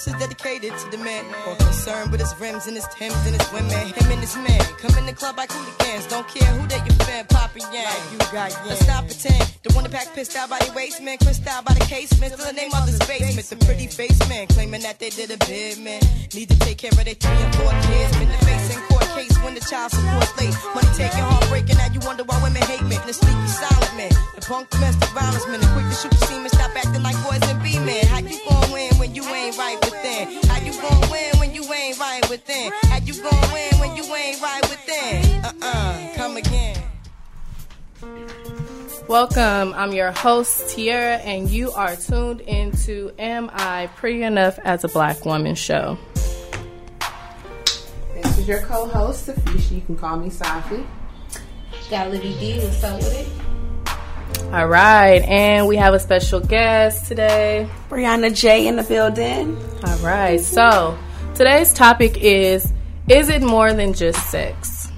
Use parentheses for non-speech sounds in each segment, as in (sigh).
verse is dedicated to the man. More concerned with his rims and his Timbs and his women. Him and his man. Come in the club like hooligans. Don't care who they you fan, Papa Yang. Like you got yeah. Let's not pretend. The one that pack pissed out by the waist, man. Crissed out by the casement. Still the name of this basement. The pretty face man. Claiming that they did a bid, man. Need to take care of their three and four kids. Been the face case when the child support late. Money taking, heartbreaking. Now you wonder why women hate me. The sneaky silent man. The punk domestic violence man. The quick to shoot the semen. Stop acting like boys and be men. How you gon' win when you ain't right within? How you gon' win when you ain't right within? How you gon' win when you ain't right within? Uh-uh, come again. Welcome. I'm your host, Tiara, and you are tuned into Am I Pretty Enough as a Black Woman show. This is your co-host, Safisha. You can call me Safi. Got Libby D. What's up with it? All right, and we have a special guest today. Brianna J in the building. All right, so today's topic is Is it more than just sex?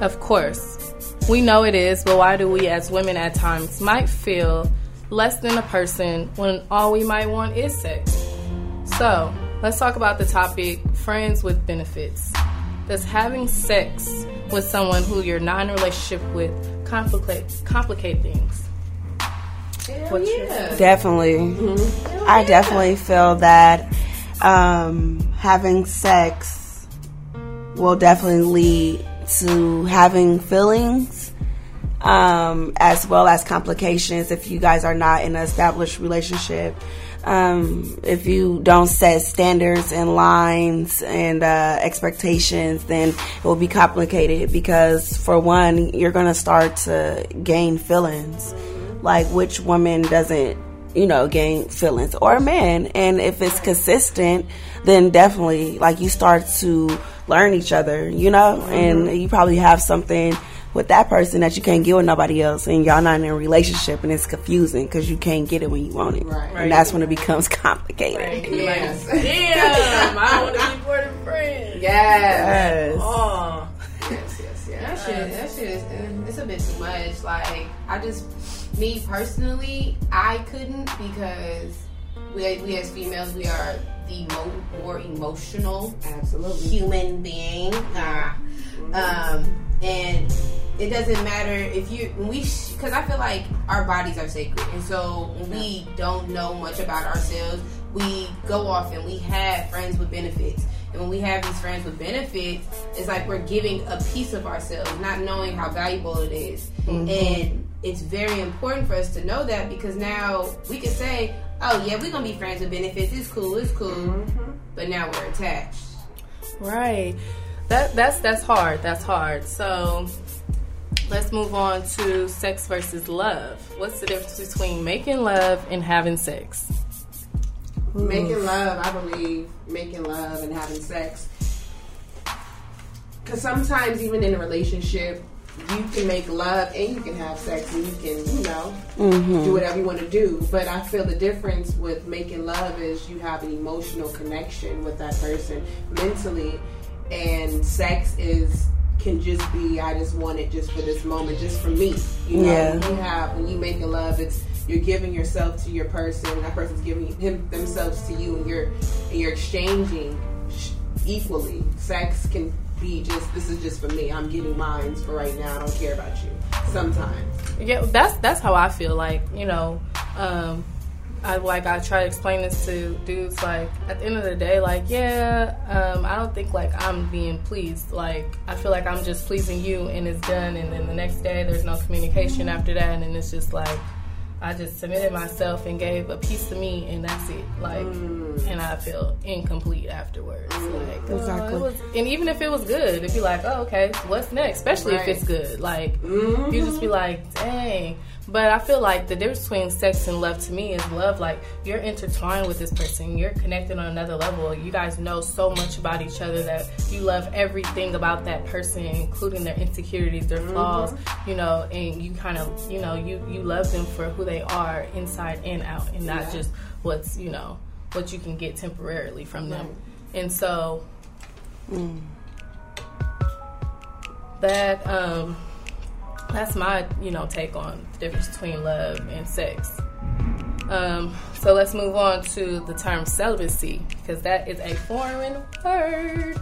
Of course, we know it is, but why do we as women at times might feel less than a person when all we might want is sex? So, let's talk about the topic friends with benefits. Does having sex with someone who you're not in a relationship with complicate complicate things? Hell yeah. Definitely. Mm-hmm. I definitely feel that um, having sex will definitely lead to having feelings um, as well as complications if you guys are not in an established relationship. Um, if you don't set standards and lines and uh, expectations, then it will be complicated because, for one, you're going to start to gain feelings. Like which woman doesn't you know gain feelings? Or a man. And if it's consistent then definitely like you start to learn each other you know? And you probably have something with that person that you can't get with nobody else and y'all not in a relationship and it's confusing because you can't get it when you want it Right. and that's when it becomes (laughs) complicated Yes. (laughs) Damn, I want to be more than friends. yes. Yes. Oh, Yes, yes, That shit, that shit is, uh, it's a bit too much. Like, I just, me personally, I couldn't because we, we as females, we are the mo- more emotional Absolutely. human being. Ah. Um, and it doesn't matter if you when we because I feel like our bodies are sacred, and so when we don't know much about ourselves, we go off and we have friends with benefits. And when we have these friends with benefits, it's like we're giving a piece of ourselves, not knowing how valuable it is. Mm-hmm. And it's very important for us to know that because now we can say, "Oh yeah, we're gonna be friends with benefits. It's cool. It's cool." Mm-hmm. But now we're attached. right. That that's that's hard. That's hard. So let's move on to sex versus love. What's the difference between making love and having sex? Making love, I believe, making love and having sex. Because sometimes, even in a relationship, you can make love and you can have sex and you can, you know, mm-hmm. do whatever you want to do. But I feel the difference with making love is you have an emotional connection with that person mentally, and sex is can just be I just want it just for this moment, just for me. You know, Yeah. when you have when you making love, it's you're giving yourself to your person, that person's giving him themselves to you, and you're and you're exchanging equally. Sex can be just this is just for me. I'm getting mine for right now. I don't care about you. Sometimes. Yeah, that's that's how I feel. Like you know, um, I like I try to explain this to dudes. Like at the end of the day, like yeah, um, I don't think like I'm being pleased. Like I feel like I'm just pleasing you and it's done. And then the next day there's no communication after that, and then it's just like I just submitted myself and gave a piece of me, and that's it. Like, mm. and I feel incomplete afterwards. Mm. Like, oh, Exactly. Uh, it was, and even if it was good, it'd be like, oh, okay, what's next? Especially Right. if it's good. Like, mm-hmm. you just be like, dang. But I feel like the difference between sex and love to me is love. Like you're intertwined with this person, you're connected on another level. You guys know so much about each other that you love everything about that person, including their insecurities, their flaws. You know, and you kind of, you know, you you love them for who they are, inside and out, and not just what's you know what you can get temporarily from them. And so that um that's my you know take on the difference between love and sex Um, so let's move on to the term celibacy because that is a foreign word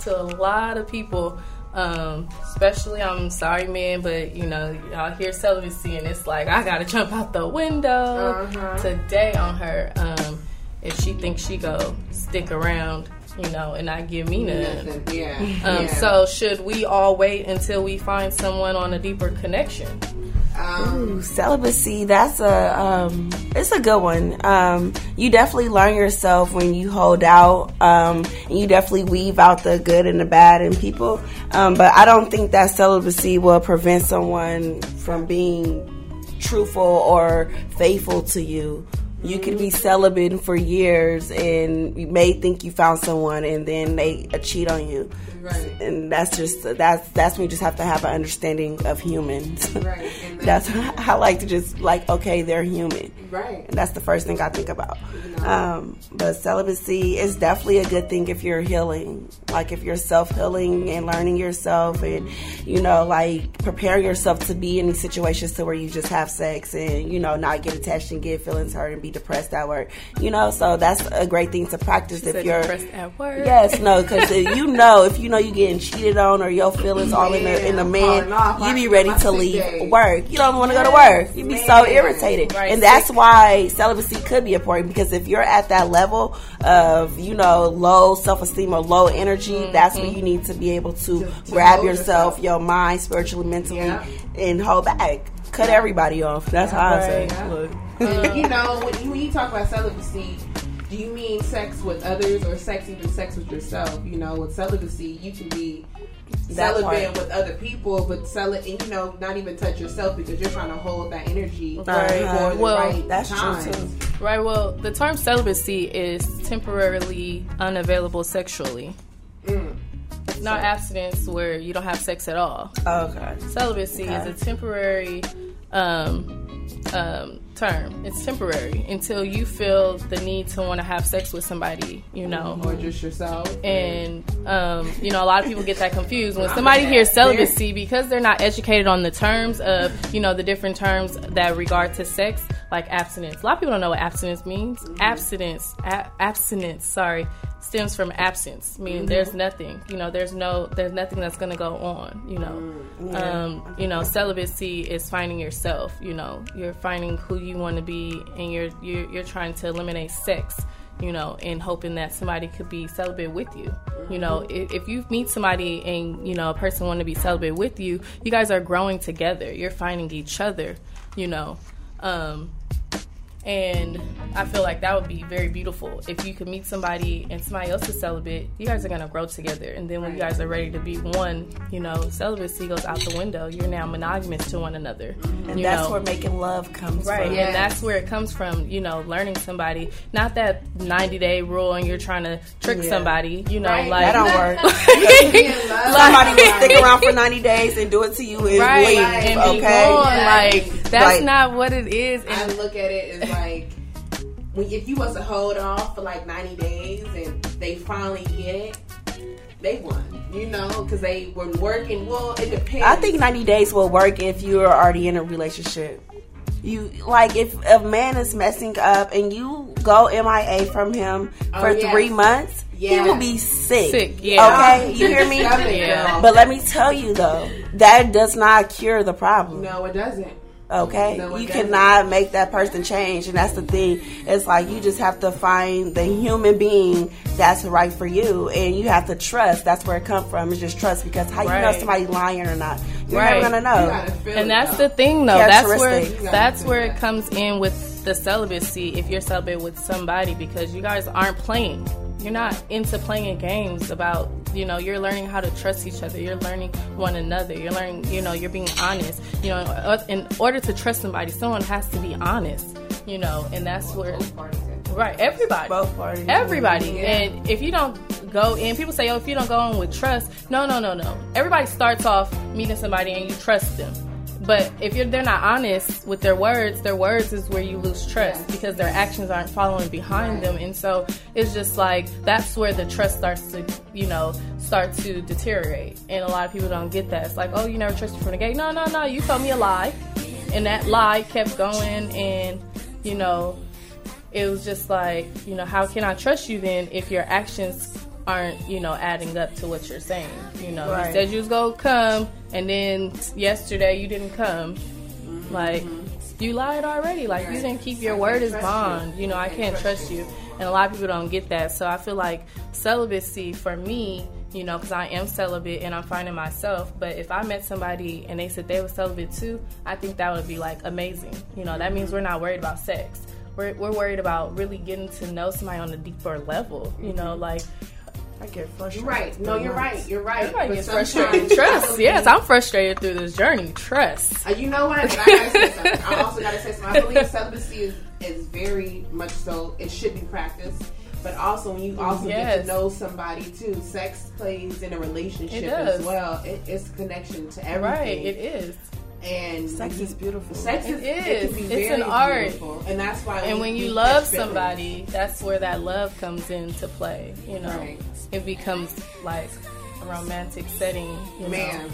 to a lot of people. Um, especially, I'm sorry, man, but you know, y'all hear celibacy and it's like I gotta jump out the window Uh-huh. today on her. Um, if she thinks she go stick around, you know, and not give me none. Nothing. Yeah. Um, yeah. So should we all wait until we find someone on a deeper connection? um, Ooh, celibacy that's a um it's a good one um you definitely learn yourself when you hold out um and you definitely weave out the good and the bad in people um but i don't think that celibacy will prevent someone from being truthful or faithful to you you could be celibate for years and you may think you found someone and then they uh, cheat on you right. and that's just that's that's when you just have to have an understanding of humans Right. And (laughs) that's how I like to just like okay they're human right. and that's the first thing I think about um, but celibacy is definitely a good thing if you're healing like if you're self-healing and learning yourself and you know like preparing yourself to be in these situations to where you just have sex and you know not get attached and get feelings hurt and be depressed at work you know so that's a great thing to practice if Said you're depressed at work. Yes, no, because (laughs) you know if you know you getting cheated on or your feelings all in the in the man, you be ready to leave work. You don't want to go to work. You be so irritated, and that's why celibacy could be important because if you're at that level of you know low self esteem or low energy, that's Mm-hmm. when you need to be able to, grab yourself, your mind, spiritually, mentally, and hold back. Cut everybody off. That's how I say. Look. You (laughs) know, when you, when you talk about celibacy, do you mean sex with others or sex even sex with yourself? You know, with celibacy, you can be celibate with other people, but cel and you know, not even touch yourself because you're trying to hold that energy Right. for the Well, right That's true too. Right. Well, the term celibacy is temporarily unavailable sexually. Mm. Not abstinence where you don't have sex at all. Oh, Okay. Celibacy Okay. is a temporary um, um, term. It's temporary until you feel the need to want to have sex with somebody, you know. Or just yourself. And um, you know, a lot of people get that confused when somebody hears celibacy because they're not educated on the terms of you know the different terms that regard to sex, like abstinence. A lot of people don't know what abstinence means. Abstinence, a- abstinence. Sorry, stems from absence, meaning there's nothing. You know, there's no, there's nothing that's going to go on. You know, um, you know, celibacy is finding yourself. You know, you're finding who you want to be, and you're you're you're trying to eliminate sex you know, and hoping that somebody could be celibate with you. You know, if, if you meet somebody and, you know, a person want to be celibate with you, you guys are growing together. You're finding each other, you know. Um, and I feel like that would be very beautiful if you could meet somebody and somebody else is celibate. You guys are gonna grow together, and then when you guys are ready to be one, you know, celibacy goes out the window. You're now monogamous to one another, And you that's know? where making love comes Right, from. and that's where it comes from. You know, learning somebody, not that ninety day rule, and you're trying to trick Yeah. somebody. You know, Right. like That don't (laughs) work. (laughs) (laughs) Be in. Somebody will stick around for 90 days and do it to you and right, leave, and be okay? gone. Like that's Right. not what it is. I And look at it as like when if you was to hold off for like 90 days and they finally get it, they won. You know, because they were working. Well, it depends. I think 90 days will work if you're already in a relationship. You like if a man is messing up and you go MIA from him Oh, for yes. three months, he will be sick. Sick, yeah. Okay, (laughs) you hear me? Yeah. But let me tell you though, that does not cure the problem. no, it doesn't. Okay, No, it you doesn't. cannot make that person change, and that's the thing. It's like you just have to find the human being that's right for you, and you have to trust. That's where it comes from. It's just trust because how you know Right. somebody lying or not? You're Right. never gonna know. and that's though. the thing though that's where that's where it comes in with the celibacy if you're celibate with somebody because you guys aren't playing you're not into playing games about you know you're learning how to trust each other you're learning one another you're learning you know you're being honest you know uh, in order to trust somebody someone has to be honest you know and that's where right everybody Both parties. Everybody. Yeah. And if you don't go in, people say, oh, if you don't go in with trust, no, no, no, no. Everybody starts off meeting somebody and you trust them. But if you're, they're not honest with their words, their words is where you lose trust because their actions aren't following behind them. And so it's just like that's where the trust starts to, you know, start to deteriorate. And a lot of people don't get that. It's like, oh, you never trusted from the gate. No, no, no. You told me a lie. And that lie kept going and, you know, it was just like, you know, how can I trust you then if your actions aren't, you know, adding up to what you're saying? You know, Right. you said you was gonna come, and then yesterday you didn't come. Like, you lied already. Like, you didn't keep your word as bond. You know, I can't trust you. And a lot of people don't get that. So I feel like celibacy for me, you know, because I am celibate and I'm finding myself. But if I met somebody and they said they were celibate too, I think that would be like amazing. You know, that means we're not worried about sex. We're, we're worried about really getting to know somebody on a deeper level. You know, like I get frustrated. You're right. No, you're right. You're right. everybody gets frustrated. Trust. Yes, I'm frustrated through this journey. Trust. Uh, you know what? I gotta say. I (laughs) also gotta say something. I believe celibacy is, is very much so. It should be practiced. But also, when you also get to know somebody too, sex plays in a relationship It as well. It, it's a connection to everything. Right. It is. And Sex is beautiful. Sex It is, it is. can be It's very an art. beautiful, and that's why. And we- when you love somebody, that's where that love comes into play. You know, Right. it becomes like a romantic setting. You man, know,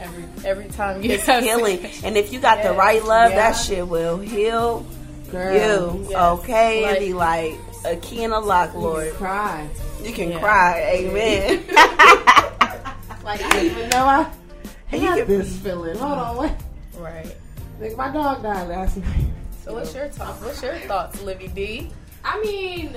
every every time you It's have healing. And if you got the right love, Yeah. that shit will heal girl, you. Yes. Okay? Like- and be like a key in a lock, Lord. cry. You can Yeah. cry. Amen. (laughs) Like I didn't even know I And you had this feeling. Hold on, wait. right. Like my dog died last night. So what's your thoughts? What's your thoughts, Livy D? I mean,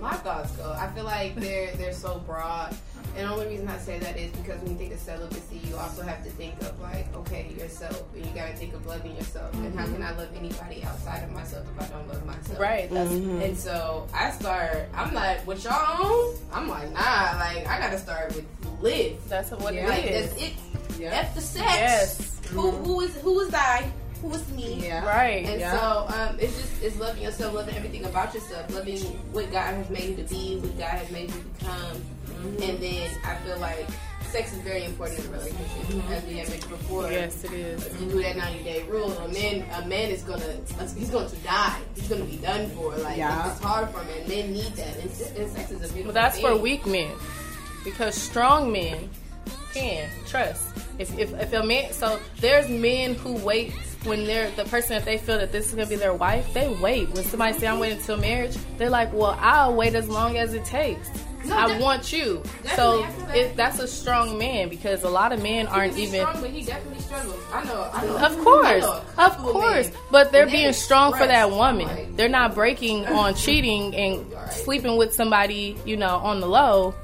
my thoughts go. I feel like they're they're so broad, and the only reason I say that is because when you think of celibacy, you also have to think of like, okay, yourself, and you gotta think of loving yourself, and how mm-hmm. can I love anybody outside of myself if I don't love myself? Right. That's mm-hmm. And so I start. I'm like, what y'all on? I'm like, nah. Like I gotta start with live. that's what Yeah. Like it is. that's it. Yeah. F the sex. Yes. Who who is who is I? Who is me? Yeah. Right. And Yeah. so um, it's just it's loving yourself, loving everything about yourself, loving what God has made you to be, what God has made you become. Mm-hmm. And then I feel like sex is very important in a relationship, as we had mentioned before. Yes, it is. If you do that 90 day rule, a man a man is gonna he's going to die. He's gonna be done for. Like Yeah. it's hard for men. Men need that, and, and sex is a beautiful. But that's thing. for weak men, because strong men can trust. If, if if a man, so there's men who wait when they're the person if they feel that this is gonna be their wife, they wait. When somebody say I'm waiting until marriage, they're like, well, I'll wait as long as it takes. No, I want you. So definitely, I feel that. it, that's a strong man because a lot of men aren't He's even. strong, but he definitely struggles. I know. I know. Of course, know of course, but they're being strong for that woman. like- They're not breaking on cheating and (laughs) Right. sleeping with somebody, you know, on the low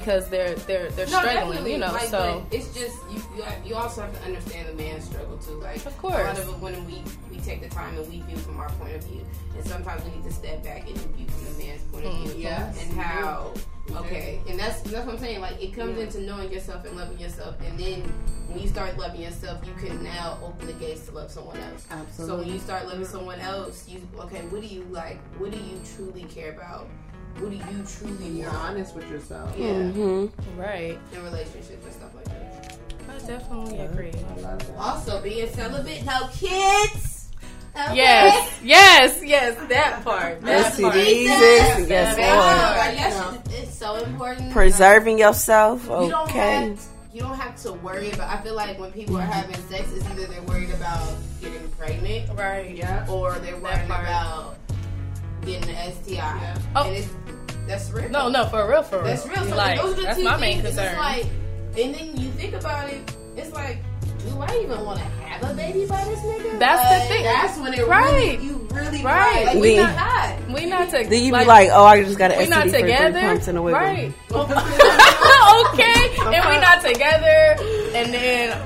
because they're they're they're No, struggling, definitely. you know. Like, so it's just you, you. have- You also have to understand the man's struggle too. Like, Of course. a lot of it when we we take the time and we view from our point of view, and sometimes we need to step back and view from the man's point of Mm, view. yes. and how. Okay, and that's that's what I'm saying. Like, it comes into knowing yourself and loving yourself, and then when you start loving yourself, you can now open the gates to love someone else. Absolutely. So when you start loving someone else, you okay. What do you like? What do you truly care about? What do you truly You're want? honest with yourself. Yeah, hmm right, in relationships and stuff like that. I definitely agree. I love that. Also, being celibate, no kids. Okay? Yes, yes, yes, that part. That Yes, part. it is. Yes, Yes, Man, Lord. like, that's just- it's so important. Preserving yourself. Like, you don't Okay. have you don't have to worry about. I feel like when people are having sex, it's either they're worried about getting pregnant, Right. Yeah. or they're worried about getting an STI. Oh. And it's that's real. No, no, for real, for real. That's real. So like those are the that's two my main things. and concern. It's like, and then you think about it, it's like, do I even want to have a baby by this nigga? That's the thing. That's when it Right. really, you really Right. Like, We- we not not. we not together. Then you be like, oh, I just got an we not STD for three together, pumps and a wiggle. right? (laughs) okay, and we not together, and then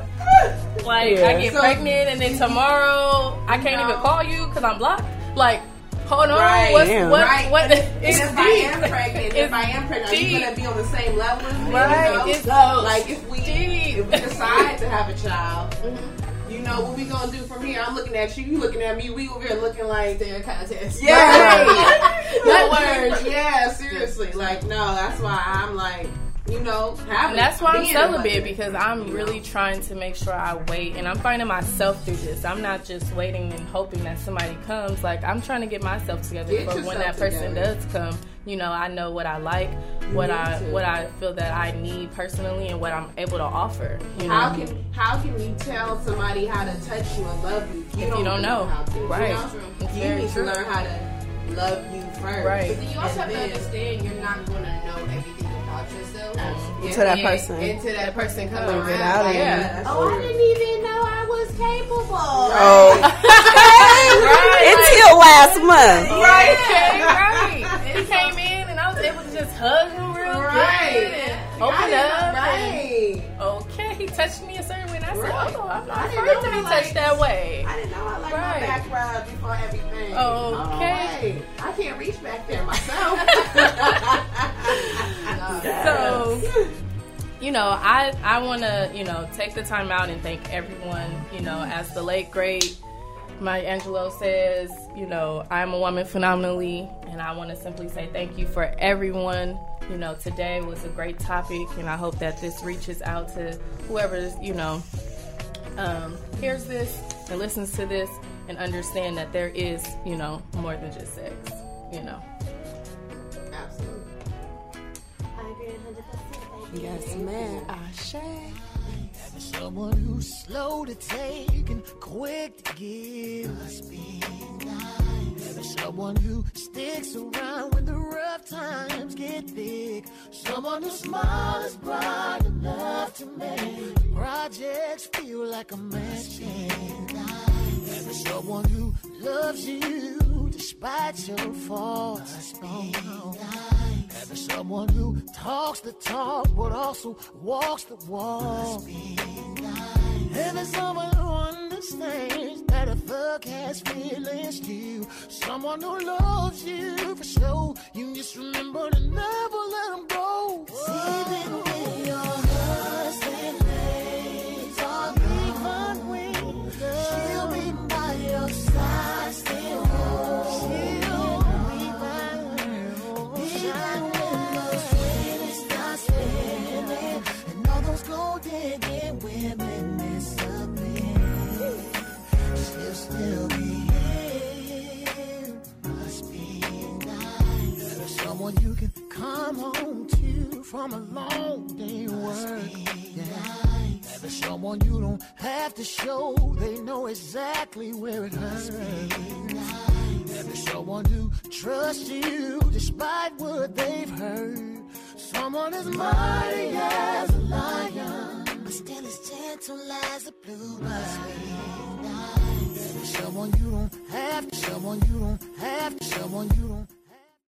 like I get So- pregnant, and then tomorrow I can't even call you because I'm blocked. Like, hold on, Right. what's Yeah. what Right. what? And It's if I am pregnant, if I am pregnant, are you gonna be on the same level as me? Right. You know? It's So, like if we deep. if we decide to have a child, mm-hmm. you know what we gonna do from here? I'm looking at you, you looking at me. We over here looking like Their contest. yeah, (laughs) That word. Yeah, seriously. Like no, that's why I'm like, you know, having. And that's why I'm celibate because I'm really trying to make sure I wait and I'm finding myself through this. I'm not just waiting and hoping that somebody comes. Like I'm trying to get myself together Get for when that person together. does come. You know, I know what I like, what I what I feel that I need personally, and what I'm able to offer. You know, How can how can you tell somebody how to touch you and love you if you, If don't, you don't know. how to? Right. You, know? You need true. to learn how to love you first. Right. But then you also have to understand you're not going to know everything about yourself. Yeah. To that And- person. Until that person comes Bring around. out like. Yeah. Oh, I didn't even know I was capable. Oh, (laughs) until last month. right, okay, right. And he came in, and I was able to just hug him real Right. good and open I didn't- and- Right. Okay, he touched me a certain way, and I said, Right. "Oh, I'm I not didn't afraid know to be I touched liked- that way." I didn't know I liked Right. my back rub before everything. Oh, Oh, okay. I can't reach back there myself. (laughs) You know, I I want to you know take the time out and thank everyone. You know, as the late great Maya Angelou says, you know, I'm a woman phenomenally, and I want to simply say thank you for everyone. You know, today was a great topic, and I hope that this reaches out to whoever you know um, hears this and listens to this and understand that there is, you know, more than just sex. You know. Yes, man. Ashe. Someone who's slow to take and quick to give. Must be nice. Someone who sticks around when the rough times get big. Someone whose smile is bright enough to make projects feel like a match. And someone who loves you despite your faults. Nice. And someone who talks the talk but also walks the walk. And there's someone who understands that a thug has feelings too. Someone who loves you for sure. You just remember to never let them go. Even There's you can come home to from a long day work. Yeah. There's someone you don't have to show, they know exactly where it hurts. There's someone who trusts you despite what they've heard. Someone as mighty as a lion, but still as gentle as a bluebird. Someone you don't have, someone you don't have, someone you don't